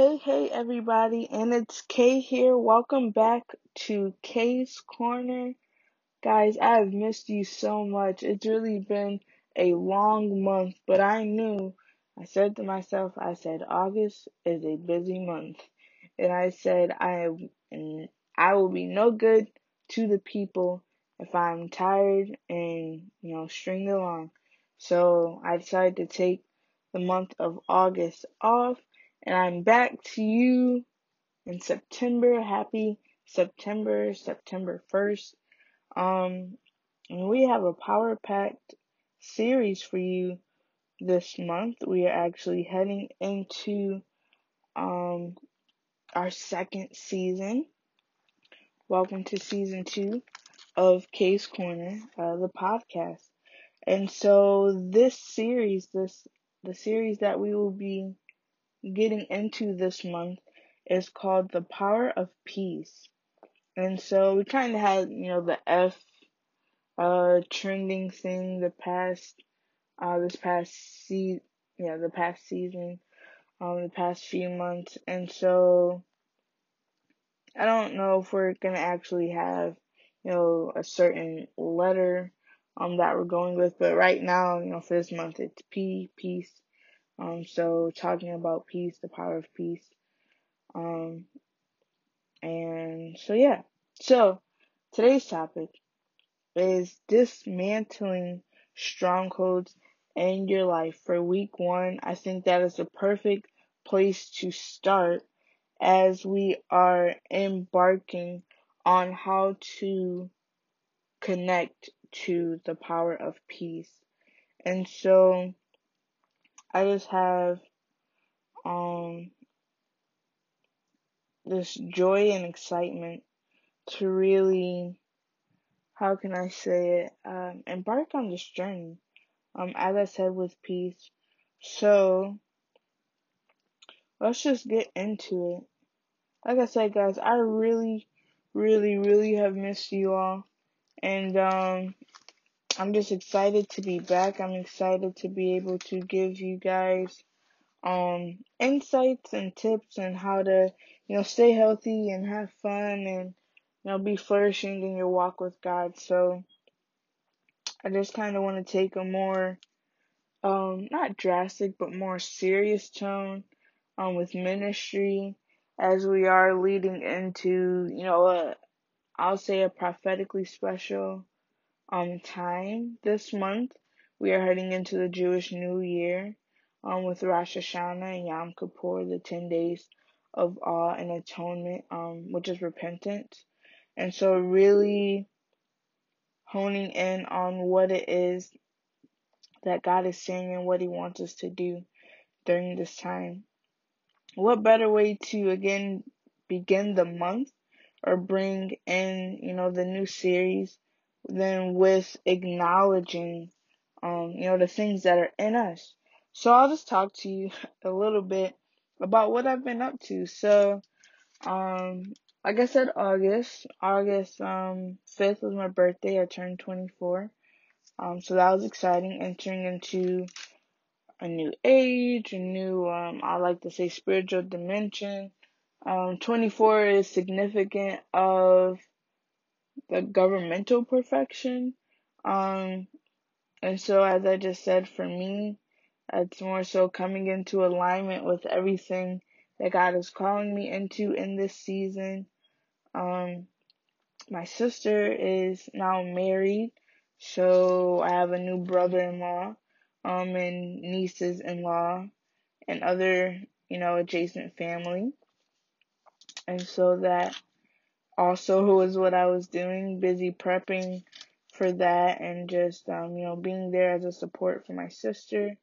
Hey, hey, everybody, and it's Kay here. Welcome back to Kay's Korner. Guys, I have missed you so much. It's really been a long month, but I knew, I said to myself, I said, August is a busy month. And I said, I, I will be no good to the people if I'm tired and, you know, stringed along. So I decided to take the month of August off and I'm back to you in September. Happy September, September 1st. Um, and we have a power packed series for you this month. We are actually heading into um, our second season. Welcome to season two of Kay's Korner, uh, the podcast. And so this series, this the series that we will be getting into this month is called The Power of Peace. And so we kind of had, you know, the F uh trending thing the past uh this past se- yeah, the past season, um the past few months. And so I don't know if we're going to actually have, you know, a certain letter um that we're going with, but right now, you know, for this month it's P peace um, so talking about peace, the power of peace. Um, and so yeah. So today's topic is dismantling strongholds in your life for week one. I think that is the perfect place to start as we are embarking on how to connect to the power of peace. And so I just have um this joy and excitement to really, how can I say it, um, embark on this journey. Um, as I said, with peace. So, let's just get into it. Like I said, guys, I really, really, really have missed you all. And, um, I'm just excited to be back. I'm excited to be able to give you guys um insights and tips on how to you know stay healthy and have fun and you know be flourishing in your walk with God. So I just kind of want to take a more um not drastic but more serious tone um with ministry as we are leading into you know I'll say a prophetically special um time this month. We are heading into the Jewish New Year um with Rosh Hashanah and Yom Kippur, the ten days of awe and atonement, um, which is repentance. And so really honing in on what it is that God is saying and what he wants us to do during this time. What better way to again begin the month or bring in, you know, the new series than with acknowledging, um, you know, the things that are in us. So I'll just talk to you a little bit about what I've been up to. So, um, like I said, August, August, um, 5th was my birthday. I turned 24. Um, so that was exciting entering into a new age, a new, um, I like to say spiritual dimension. Um, 24 is significant of the governmental perfection. Um, and so as I just said, for me, it's more so coming into alignment with everything that God is calling me into in this season. Um, my sister is now married, so I have a new brother-in-law, um, and nieces-in-law, and other, you know, adjacent family. And so that also was what I was doing, busy prepping for that and just, um, you know, being there as a support for my sister.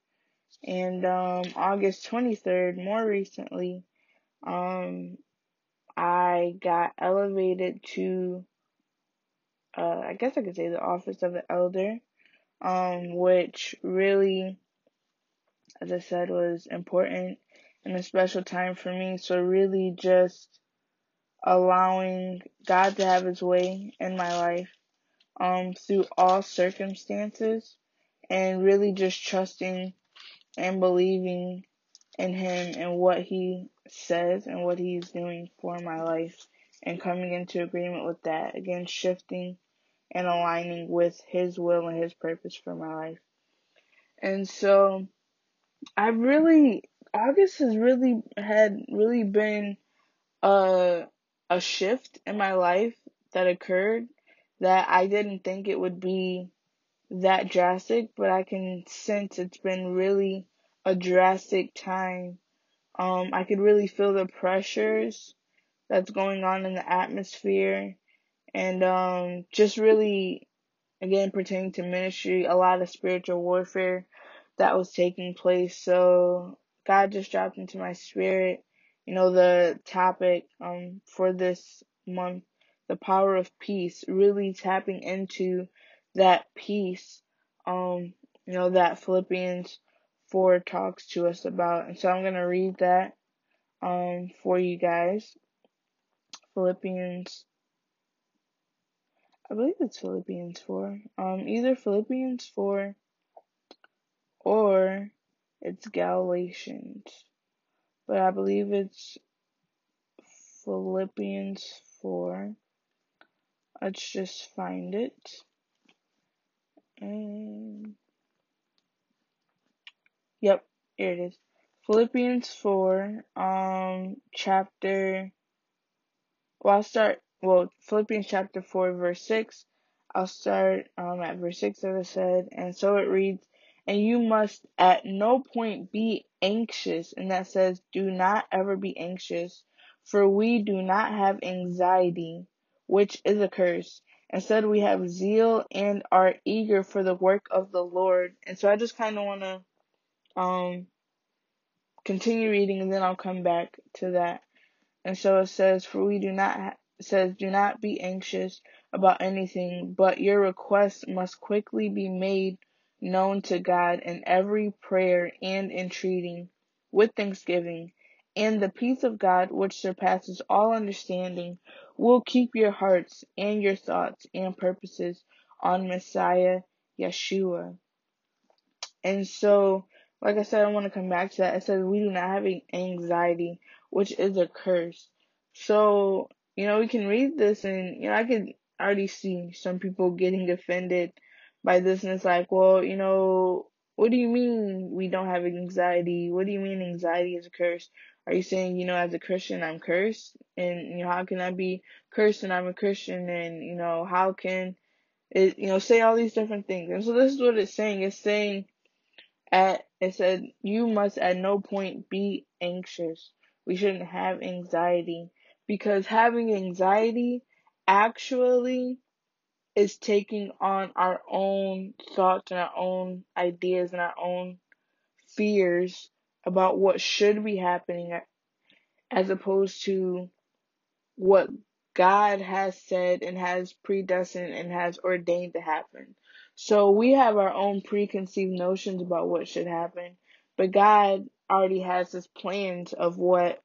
And, um, August 23rd, more recently, um, I got elevated to, uh, I guess I could say the office of the elder, um, which really, as I said, was important and a special time for me. So really just allowing God to have his way in my life um, through all circumstances and really just trusting and believing in Him and what He says and what He's doing for my life and coming into agreement with that. Again, shifting and aligning with His will and His purpose for my life. And so I really, August has really had really been a, a shift in my life that occurred that I didn't think it would be that drastic, but I can sense it's been really a drastic time. Um, I could really feel the pressures that's going on in the atmosphere and um, just really, again, pertaining to ministry, a lot of spiritual warfare that was taking place. So God just dropped into my spirit, you know, the topic um, for this month, the power of peace, really tapping into that peace, um, you know, that Philippians 4 talks to us about. And so I'm going to read that um, for you guys. Philippians I believe it's Philippians 4. Um, either Philippians 4 or it's Galatians. But I believe it's Philippians 4. Let's just find it. And yep, here it is. Philippians 4, um, chapter. Well, I'll start well, Philippians chapter 4, verse 6. I'll start um, at verse 6, as I said. And so it reads, And you must at no point be anxious. And that says, Do not ever be anxious, for we do not have anxiety, which is a curse. Instead, we have zeal and are eager for the work of the Lord. And so I just kind of want to um, continue reading, and then I'll come back to that. And so it says, For we do not says, Do not be anxious about anything, but your requests must quickly be made known to God in every prayer and entreaty with thanksgiving. And the peace of God, which surpasses all understanding, will keep your hearts and your thoughts and purposes on Messiah Yeshua. And so, like I said, I want to come back to that. It says we do not have anxiety, which is a curse. So, you know, we can read this and, you know, I could already see some people getting offended by this and it's like, well, you know, what do you mean we don't have anxiety? What do you mean anxiety is a curse? Are you saying, you know, as a Christian I'm cursed? And, you know, how can I be cursed and I'm a Christian? And, you know, how can it, you know, say all these different things? And so this is what it's saying. It's saying at, it said, you must at no point be anxious. We shouldn't have anxiety because having anxiety actually is taking on our own thoughts and our own ideas and our own fears about what should be happening as opposed to what God has said and has predestined and has ordained to happen. So we have our own preconceived notions about what should happen, but God already has his plans of what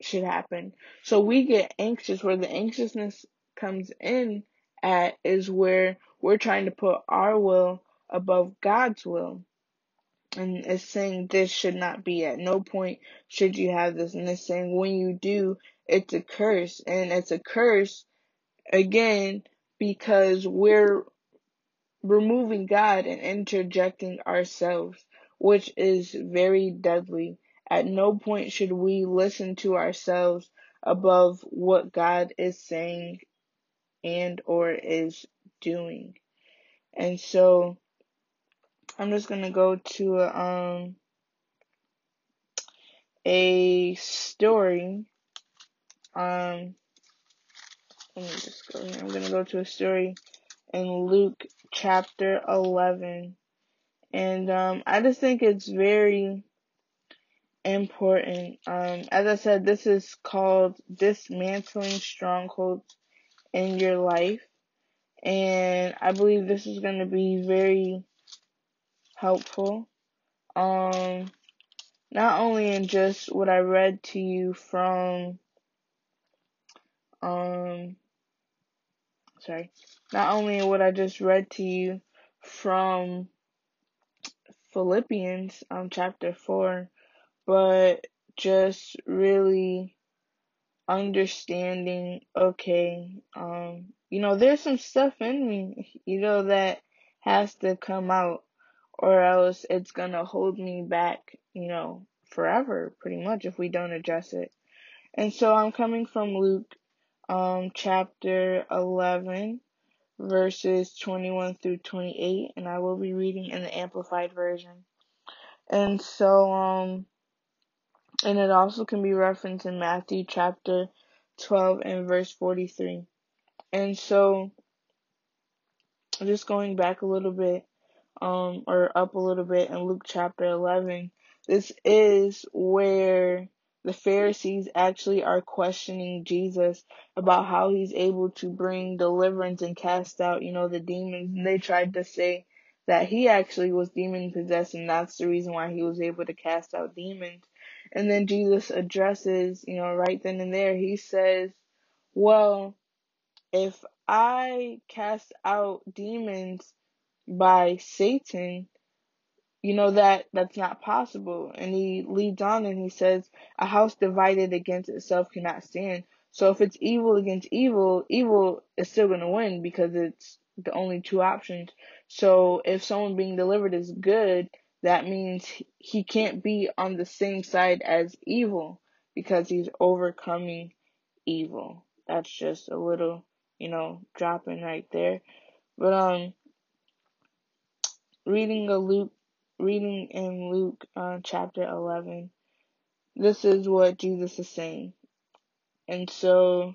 should happen. So we get anxious where the anxiousness comes in at is where we're trying to put our will above God's will. And it's saying this should not be at no point should you have this. And it's saying when you do, it's a curse. And it's a curse again because we're removing God and interjecting ourselves, which is very deadly. At no point should we listen to ourselves above what God is saying and or is doing. And so I'm just going to go to um a story um let me just go here. I'm going to go to a story in Luke chapter 11. And um I just think it's very important. Um, as I said, this is called dismantling strongholds in your life, and I believe this is going to be very helpful. Um, not only in just what I read to you from, um, sorry, not only in what I just read to you from Philippians, um, chapter four, but just really understanding okay um you know there's some stuff in me you know that has to come out or else it's gonna hold me back you know forever pretty much if we don't address it. And so i'm coming from luke um chapter 11 verses 21 through 28 and i will be reading in the amplified version. And so um and it also can be referenced in Matthew chapter 12 and verse 43. And so, just going back a little bit, um, or up a little bit in Luke chapter 11, this is where the Pharisees actually are questioning Jesus about how he's able to bring deliverance and cast out, you know, the demons. And they tried to say that he actually was demon possessed and that's the reason why he was able to cast out demons. And then Jesus addresses, you know, right then and there, he says, well, if I cast out demons by Satan, you know that that's not possible. And he leads on and he says, a house divided against itself cannot stand. So if it's evil against evil, evil is still going to win because it's the only two options. So if someone being delivered is good, that means he can't be on the same side as evil because he's overcoming evil. That's just a little, you know, dropping right there. But um reading a Luke reading in Luke uh, chapter 11, this is what Jesus is saying. And so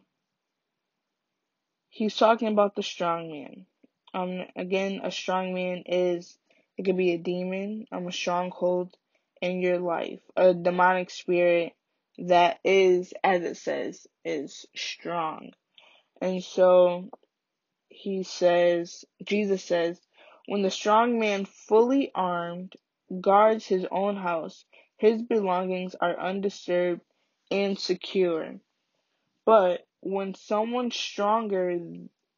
he's talking about the strong man. Um, again, a strong man is, it could be a demon, um, a stronghold in your life, a demonic spirit that is, as it says, is strong. And so he says, Jesus says, when the strong man fully armed guards his own house, his belongings are undisturbed and secure. But when someone stronger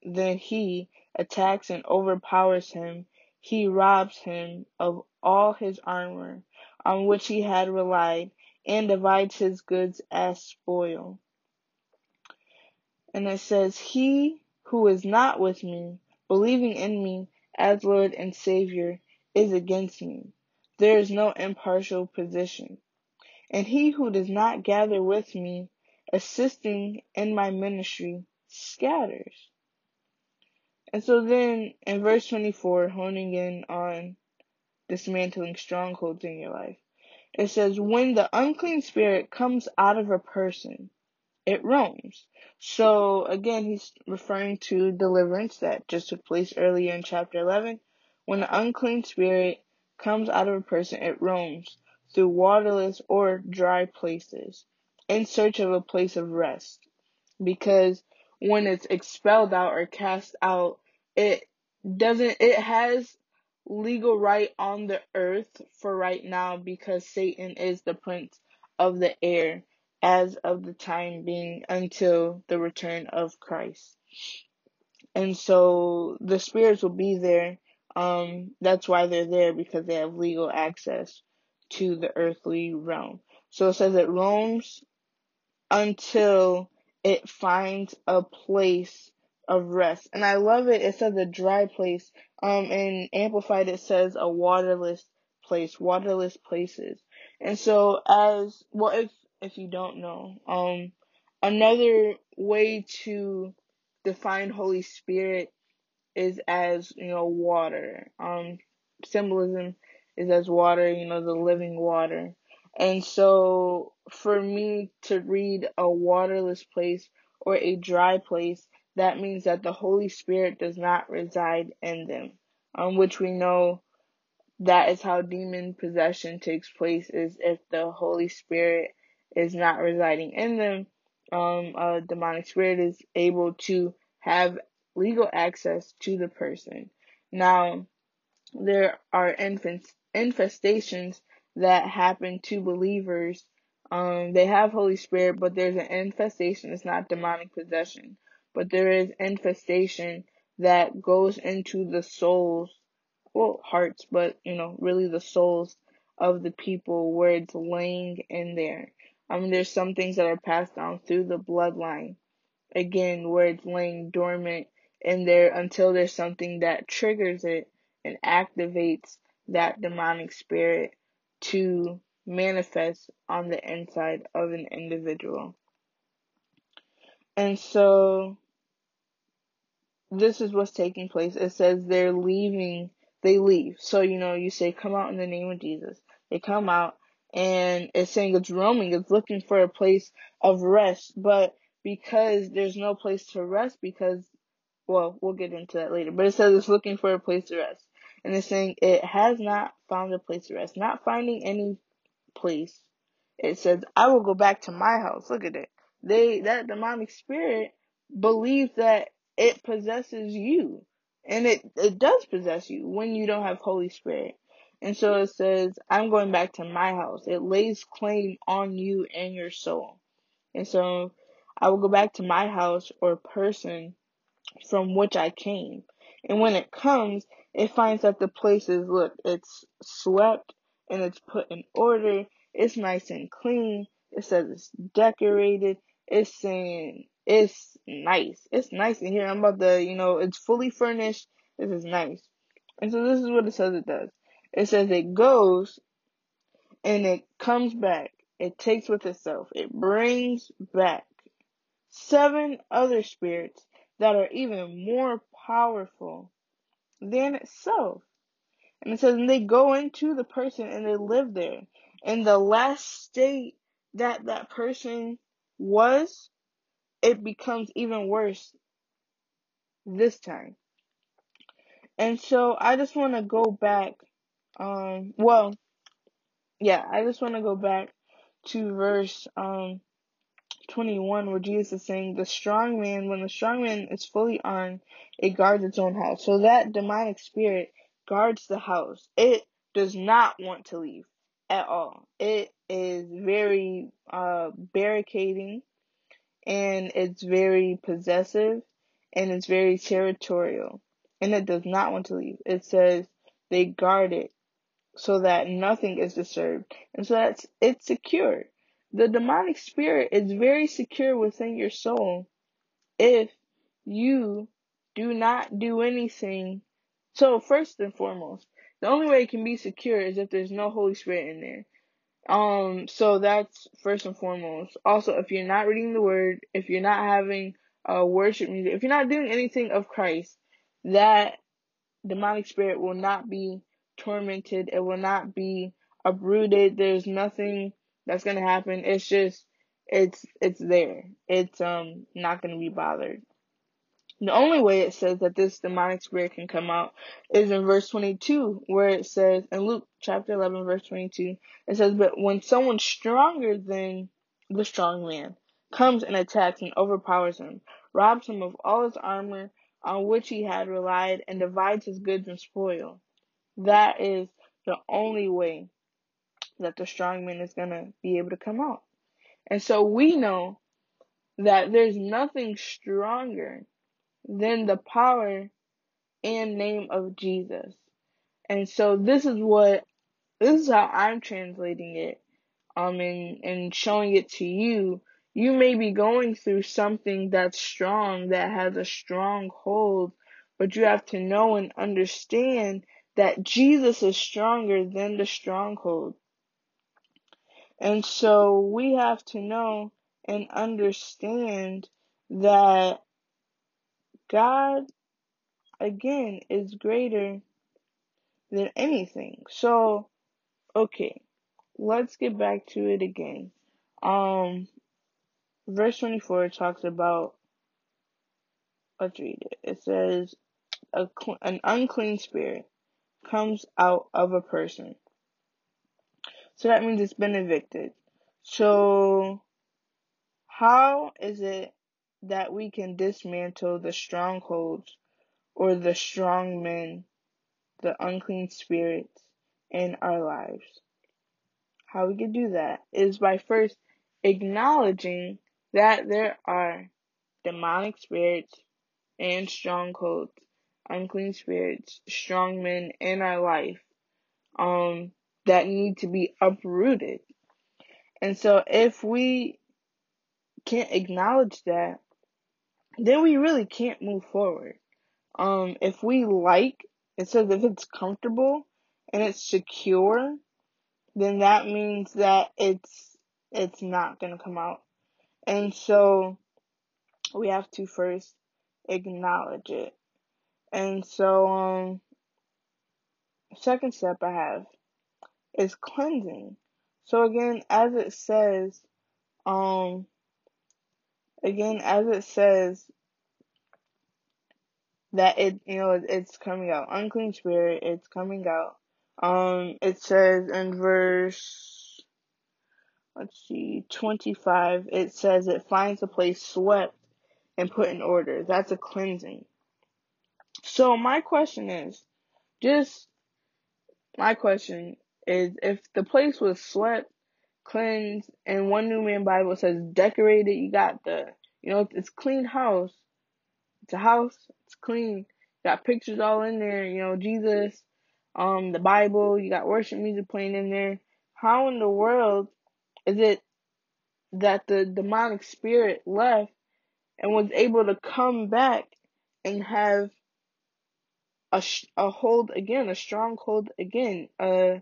than he attacks and overpowers him, he robs him of all his armor on which he had relied and divides his goods as spoil. And it says, He who is not with me, believing in me as Lord and Savior, is against me. There is no impartial position. And he who does not gather with me, assisting in my ministry, scatters. And so then in verse 24, honing in on dismantling strongholds in your life, it says, When the unclean spirit comes out of a person, it roams. So again, he's referring to deliverance that just took place earlier in chapter 11. When the unclean spirit comes out of a person, it roams through waterless or dry places in search of a place of rest. Because when it's expelled out or cast out, it doesn't, it has legal right on the earth for right now because Satan is the prince of the air as of the time being until the return of Christ. And so the spirits will be there. Um, that's why they're there because they have legal access to the earthly realm. So it says it roams until it finds a place of rest. And I love it. It says a dry place. Um, and amplified it says a waterless place, waterless places. And so as, well, if, if you don't know, um, another way to define Holy Spirit is as, you know, water. Um, symbolism is as water, you know, the living water. And so for me to read a waterless place or a dry place, that means that the Holy Spirit does not reside in them. Um, which we know that is how demon possession takes place is if the Holy Spirit is not residing in them, um, a demonic spirit is able to have legal access to the person. Now, there are infants, infestations that happen to believers. Um, they have Holy Spirit, but there's an infestation. It's not demonic possession, but there is infestation that goes into the souls, well, hearts, but you know, really the souls of the people where it's laying in there. I mean, there's some things that are passed down through the bloodline. Again, where it's laying dormant in there until there's something that triggers it and activates that demonic spirit to manifest on the inside of an individual. And so this is what's taking place. It says they're leaving, they leave. So, you know, you say, come out in the name of Jesus. They come out and it's saying it's roaming, it's looking for a place of rest. But because there's no place to rest, because, well, we'll get into that later, but it says it's looking for a place to rest. And it's saying it has not found a place to rest, not finding any place. It says, I will go back to my house. Look at it. They, that demonic spirit believes that it possesses you. And it, it does possess you when you don't have Holy Spirit. And so it says, I'm going back to my house. It lays claim on you and your soul. And so I will go back to my house or person from which I came. And when it comes, it finds that the place is, look, it's swept and it's put in order. It's nice and clean. It says it's decorated. It's saying it's nice. It's nice in here. I'm about to, you know, it's fully furnished. This is nice. And so this is what it says it does. It says it goes and it comes back. It takes with itself. It brings back seven other spirits that are even more powerful than itself. And it says, and they go into the person and they live there. And the last state that that person was, it becomes even worse this time. And so I just want to go back. Um, well, yeah, I just want to go back to verse um 21 where Jesus is saying the strong man, when the strong man is fully armed, it guards its own house. So that demonic spirit guards the house. It does not want to leave at all. It is very uh barricading and it's very possessive and it's very territorial and it does not want to leave. It says they guard it so that nothing is disturbed and so that's it's secure. The demonic spirit is very secure within your soul if you do not do anything. So first and foremost, the only way it can be secure is if there's no Holy Spirit in there. Um, so that's first and foremost. Also, if you're not reading the word, if you're not having uh, worship music, if you're not doing anything of Christ, that demonic spirit will not be tormented. It will not be uprooted. There's nothing that's gonna happen. It's just, it's, it's there. It's, um, not gonna be bothered. The only way it says that this demonic spirit can come out is in verse 22, where it says, in Luke chapter 11, verse 22, it says, But when someone stronger than the strong man comes and attacks and overpowers him, robs him of all his armor on which he had relied, and divides his goods and spoil, that is the only way that the strong man is going to be able to come out. And so we know that there's nothing stronger than the power and name of Jesus. And so this is what this is how I'm translating it um and and showing it to you. You may be going through something that's strong that has a strong hold, but you have to know and understand that Jesus is stronger than the stronghold. And so we have to know and understand that God, again, is greater than anything. So, okay, let's get back to it again. Um, verse 24 talks about, let's read it. It says, a, an unclean spirit comes out of a person. So that means it's been evicted. So, how is it that we can dismantle the strongholds or the strong men, the unclean spirits in our lives. How we can do that is by first acknowledging that there are demonic spirits and strongholds, unclean spirits, strong men in our life. Um, that need to be uprooted. And so if we can't acknowledge that, then we really can't move forward. Um, if we like, it says if it's comfortable and it's secure, then that means that it's, it's not gonna come out. And so we have to first acknowledge it. And so, um, second step I have is cleansing. So again, as it says, um, again, as it says that it, you know, it's coming out. Unclean spirit, it's coming out. Um, it says in verse, let's see, 25, it says it finds a place swept and put in order. That's a cleansing. So my question is, just my question is, if the place was swept, cleansed, and one New Man Bible says decorated, you got the, you know, it's clean house. It's a house. It's clean. got pictures all in there. You know, Jesus, um, the Bible. You got worship music playing in there. How in the world is it that the demonic spirit left and was able to come back and have a, a hold again, a strong hold again. Uh,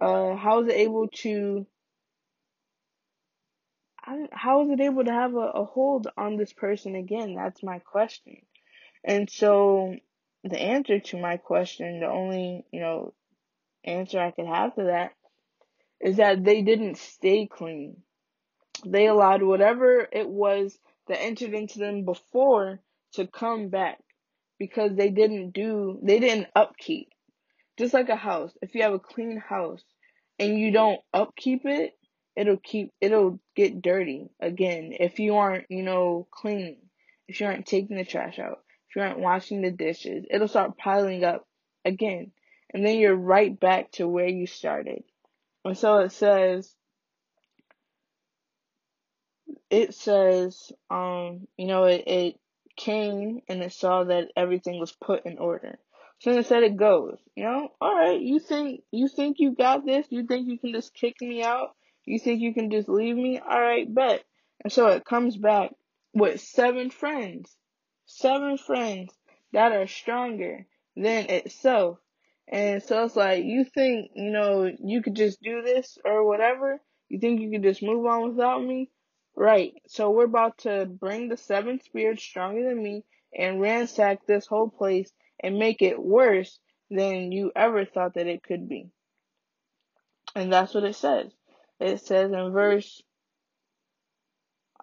uh, how is it able to? How is it able to have a, a hold on this person again? That's my question. And so, the answer to my question, the only you know answer I could have to that, is that they didn't stay clean. They allowed whatever it was that entered into them before to come back because they didn't do, they didn't upkeep. Just like a house, if you have a clean house and you don't upkeep it, it'll keep, it'll get dirty again if you aren't, you know, cleaning, if you aren't taking the trash out, if you aren't washing the dishes, it'll start piling up again. And then you're right back to where you started. And so it says, it says, um, you know, it, it came and it saw that everything was put in order. So instead it goes, you know, all right, you think you think you got this? You think you can just kick me out? You think you can just leave me? All right, bet. And so it comes back with seven friends, seven friends that are stronger than itself. And so it's like, you think, you know, you could just do this or whatever? You think you could just move on without me? Right. So we're about to bring the seven spirits stronger than me and ransack this whole place and make it worse than you ever thought that it could be. And that's what it says. It says in verse,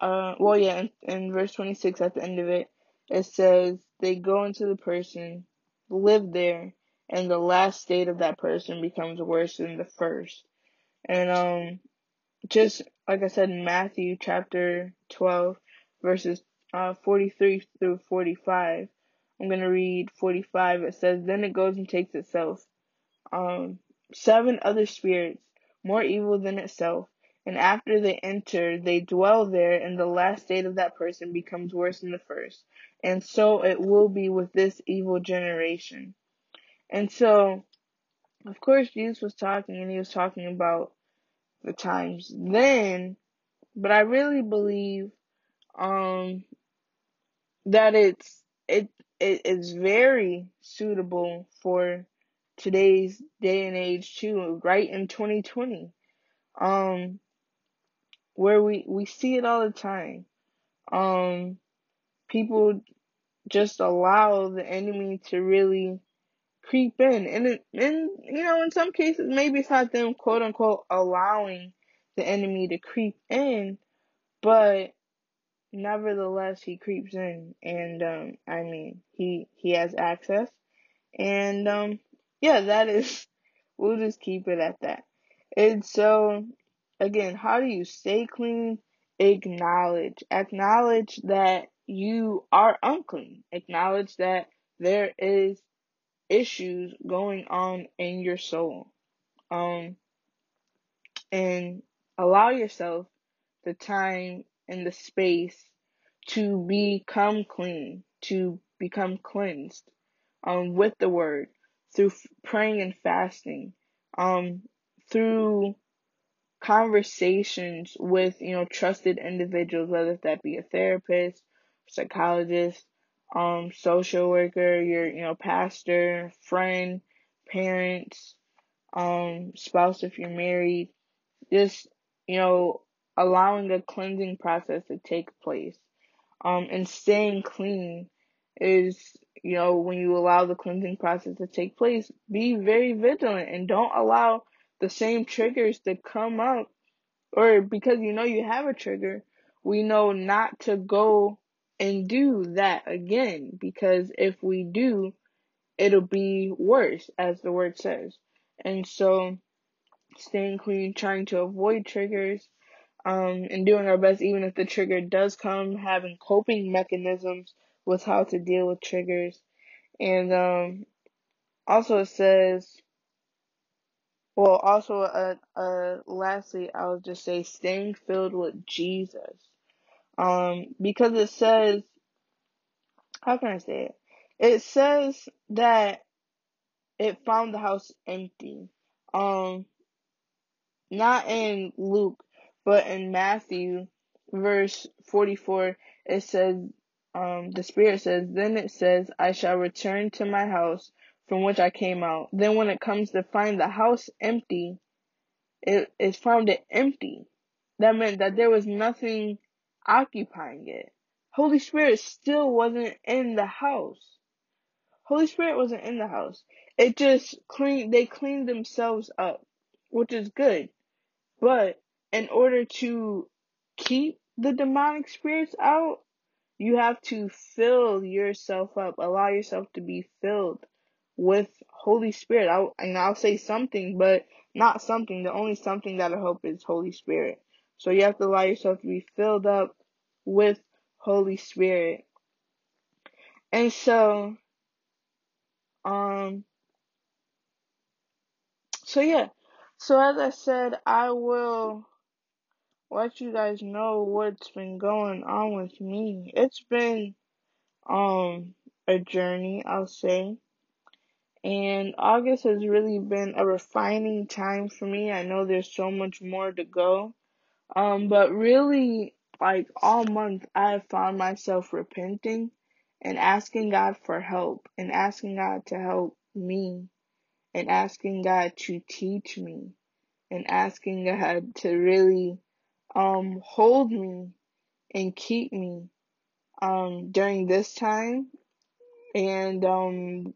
uh, well, yeah, in, in verse 26 at the end of it, it says they go into the person, live there, and the last state of that person becomes worse than the first. And, um, just like I said in Matthew chapter 12, verses uh, 43 through 45. I'm going to read 45. It says, Then it goes and takes itself um, seven other spirits, more evil than itself. And after they enter, they dwell there, and the last state of that person becomes worse than the first. And so it will be with this evil generation. And so, of course, Jesus was talking, and he was talking about the times then, but I really believe um that it's it it is very suitable for today's day and age too, right in 2020. Um where we we see it all the time. Um people just allow the enemy to really creep in. And, it, and, you know, in some cases, maybe it's not them quote unquote allowing the enemy to creep in, but nevertheless, he creeps in. And, um, I mean, he, he has access. And, um, yeah, that is, we'll just keep it at that. And so, again, how do you stay clean? Acknowledge. Acknowledge that you are unclean. Acknowledge that there is issues going on in your soul. Um, and allow yourself the time and the space to become clean, to become cleansed, um, with the word through f- praying and fasting, um, through conversations with, you know, trusted individuals, whether that be a therapist, psychologist, um, social worker, your, you know, pastor, friend, parents, um, spouse if you're married, just, you know, allowing a cleansing process to take place. Um, and staying clean is, you know, when you allow the cleansing process to take place, be very vigilant and don't allow the same triggers to come up or because you know you have a trigger, we know not to go and do that again because if we do, it'll be worse, as the word says. And so, staying clean, trying to avoid triggers, um, and doing our best, even if the trigger does come, having coping mechanisms with how to deal with triggers. And um, also, it says, well, also, uh, uh, lastly, I would just say staying filled with Jesus. Um, because it says, how can I say it? It says that it found the house empty. Um, not in Luke, but in Matthew, verse 44, it says, um, the Spirit says, Then it says, I shall return to my house from which I came out. Then when it comes to find the house empty, it, it found it empty. That meant that there was nothing occupying it. Holy Spirit still wasn't in the house. Holy Spirit wasn't in the house. It just cleaned, they cleaned themselves up, which is good. But in order to keep the demonic spirits out, you have to fill yourself up, allow yourself to be filled with Holy Spirit. I and I'll say something, but not something. The only something that'll help is Holy Spirit. So you have to allow yourself to be filled up with Holy Spirit. And so, um, so yeah. So as I said, I will let you guys know what's been going on with me. It's been um a journey, I'll say. And August has really been a refining time for me. I know there's so much more to go. Um but really like all month I have found myself repenting and asking God for help and asking God to help me and asking God to teach me and asking God to really um hold me and keep me um during this time and um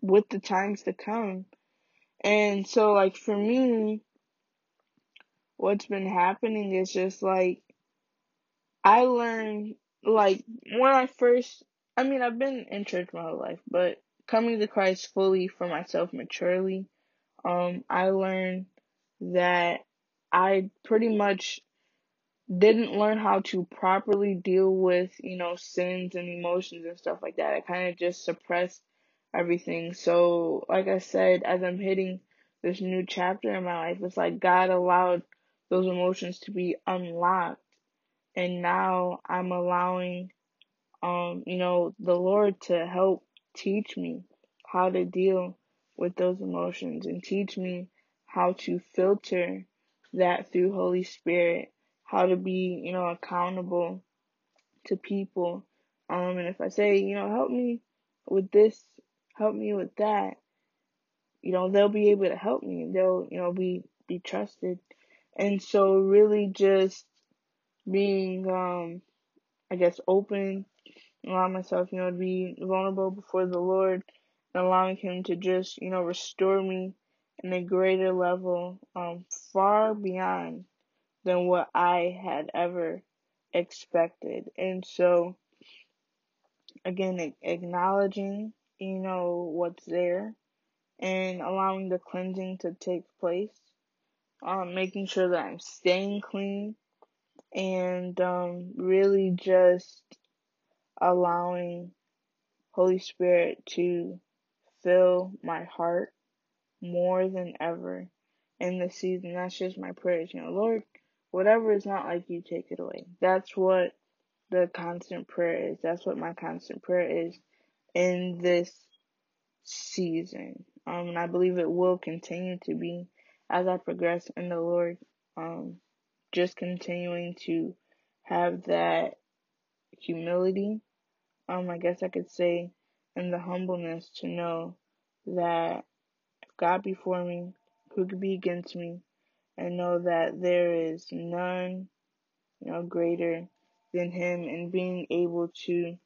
with the times to come. And so like for me what's been happening is just like I learned like when I first I mean I've been in church my whole life, but coming to Christ fully for myself maturely, um I learned that I pretty much didn't learn how to properly deal with, you know, sins and emotions and stuff like that. I kind of just suppressed everything. So, like I said, as I'm hitting this new chapter in my life, it's like God allowed those emotions to be unlocked. And now I'm allowing, um, you know, the Lord to help teach me how to deal with those emotions and teach me how to filter that through Holy Spirit how to be, you know, accountable to people. Um, and if I say, you know, help me with this, help me with that, you know, they'll be able to help me. They'll, you know, be be trusted. And so really just being um I guess open, allowing myself, you know, to be vulnerable before the Lord and allowing him to just, you know, restore me in a greater level, um, far beyond than what I had ever expected. And so, again, acknowledging, you know, what's there and allowing the cleansing to take place, um, making sure that I'm staying clean and um, really just allowing Holy Spirit to fill my heart more than ever in this season. That's just my prayers. You know, Lord, whatever is not like you, take it away. That's what the constant prayer is. That's what my constant prayer is in this season. Um, and I believe it will continue to be as I progress in the Lord, um, just continuing to have that humility, um, I guess I could say, and the humbleness to know that if God before me, who could be against me, and know that there is none, you know, greater than Him, and being able to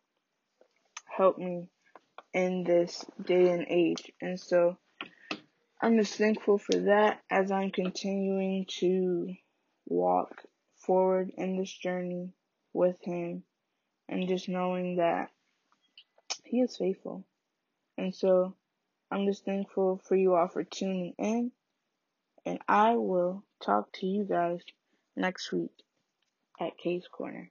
help me in this day and age. And so I'm just thankful for that as I'm continuing to walk forward in this journey with Him and just knowing that He is faithful. And so I'm just thankful for you all for tuning in. And I will talk to you guys next week at Kay's Korner.